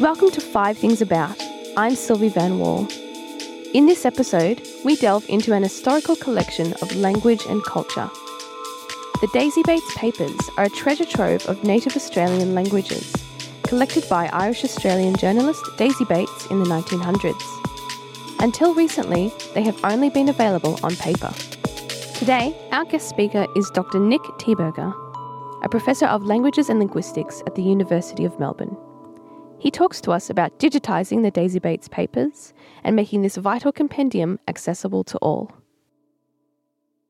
Welcome to Five Things About. I'm Sylvie Van Wall. In this episode, we delve into an historical collection of language and culture. The Daisy Bates Papers are a treasure trove of native Australian languages, collected by Irish Australian journalist Daisy Bates in the 1900s. Until recently, they have only been available on paper. Today, our guest speaker is Dr. Nick Thieberger, a professor of languages and linguistics at the University of Melbourne. He talks to us about digitising the Daisy Bates papers and making this vital compendium accessible to all.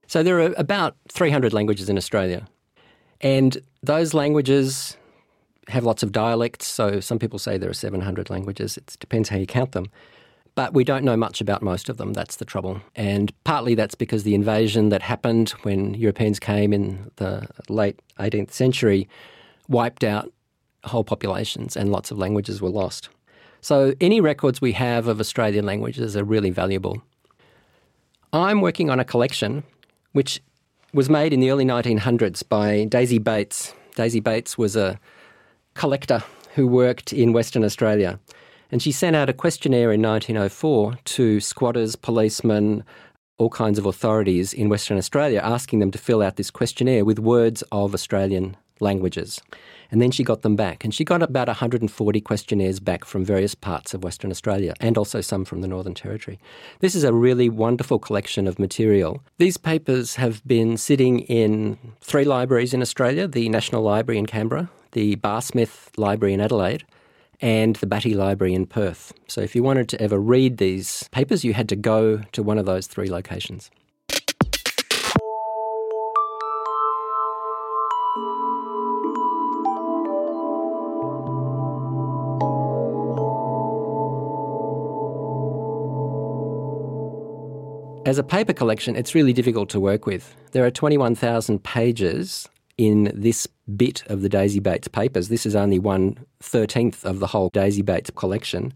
So there are about 300 languages in Australia, and those languages have lots of dialects. So some people say there are 700 languages. It depends how you count them. But we don't know much about most of them. That's the trouble. And partly that's because the invasion that happened when Europeans came in the late 18th century wiped out whole populations and lots of languages were lost. So any records we have of Australian languages are really valuable. I'm working on a collection which was made in the early 1900s by Daisy Bates. Daisy Bates was a collector who worked in Western Australia. And she sent out a questionnaire in 1904 to squatters, policemen, all kinds of authorities in Western Australia, asking them to fill out this questionnaire with words of Australian languages. And then she got them back. And she got about 140 questionnaires back from various parts of Western Australia and also some from the Northern Territory. This is a really wonderful collection of material. These papers have been sitting in three libraries in Australia the National Library in Canberra, the Barr Smith Library in Adelaide, and the Battye Library in Perth. So if you wanted to ever read these papers, you had to go to one of those three locations. As a paper collection, it's really difficult to work with. There are 21,000 pages in this bit of the Daisy Bates papers. This is only one thirteenth of the whole Daisy Bates collection.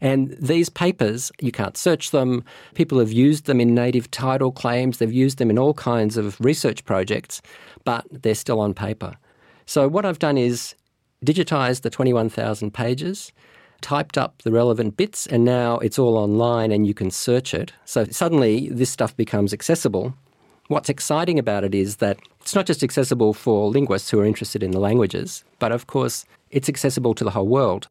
And these papers, you can't search them. People have used them in native title claims, they've used them in all kinds of research projects, but they're still on paper. So, what I've done is digitized the 21,000 pages typed up the relevant bits, and now it's all online and you can search it. So suddenly this stuff becomes accessible. What's exciting about it is that it's not just accessible for linguists who are interested in the languages, but of course, it's accessible to the whole world.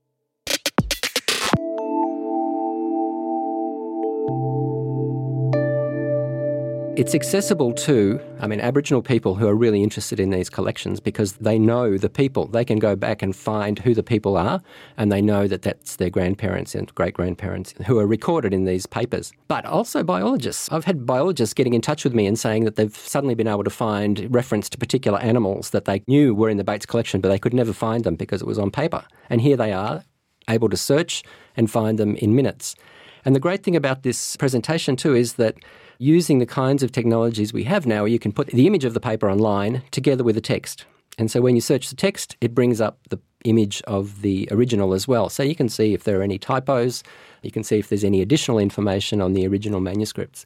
It's accessible to, I mean, Aboriginal people who are really interested in these collections because they know the people. They can go back and find who the people are, and they know that that's their grandparents and great grandparents who are recorded in these papers. But also biologists. I've had biologists getting in touch with me and saying that they've suddenly been able to find reference to particular animals that they knew were in the Bates collection, but they could never find them because it was on paper. And here they are, able to search and find them in minutes. And the great thing about this presentation, too, is that using the kinds of technologies we have now, you can put the image of the paper online together with the text. And so when you search the text, it brings up the image of the original as well. So you can see if there are any typos, you can see if there's any additional information on the original manuscripts.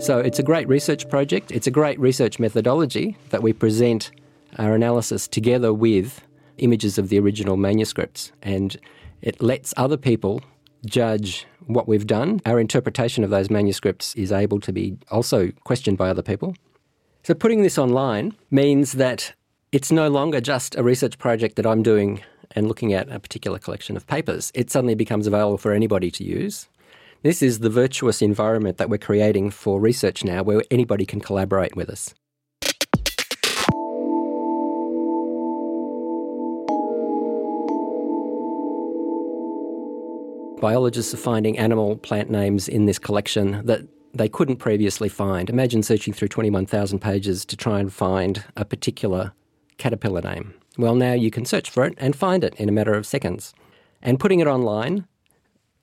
So it's a great research project. It's a great research methodology that we present our analysis together with images of the original manuscripts. And it lets other people judge what we've done. Our interpretation of those manuscripts is able to be also questioned by other people. So putting this online means that it's no longer just a research project that I'm doing and looking at a particular collection of papers. It suddenly becomes available for anybody to use. This is the virtuous environment that we're creating for research now where anybody can collaborate with us. Biologists are finding animal plant names in this collection that they couldn't previously find. Imagine searching through 21,000 pages to try and find a particular caterpillar name. Well, now you can search for it and find it in a matter of seconds. And putting it online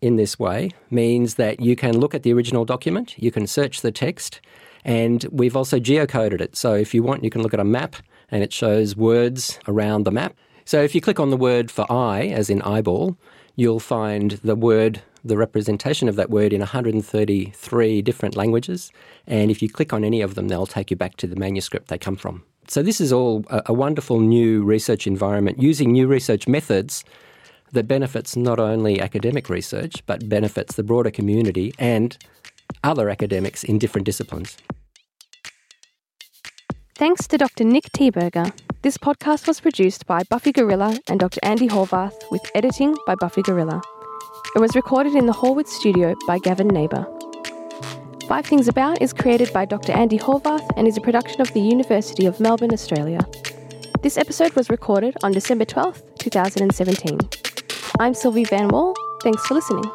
in this way means that you can look at the original document, you can search the text, and we've also geocoded it. So if you want, you can look at a map and it shows words around the map. So if you click on the word for eye, as in eyeball, you'll find the word the representation of that word in 133 different languages. And if you click on any of them, they'll take you back to the manuscript they come from. So, this is all a, a wonderful new research environment using new research methods that benefits not only academic research, but benefits the broader community and other academics in different disciplines. Thanks to Dr. Nick Thieberger. This podcast was produced by Buffy Gorrilla and Dr. Andi Horvath, with editing by Buffy Gorrilla. It was recorded in the Horwood studio by Gavin Nebauer. Five Things About is created by Dr. Andi Horvath and is a production of the University of Melbourne, Australia. This episode was recorded on December 12th, 2017. I'm Sylvie Van Wall. Thanks for listening.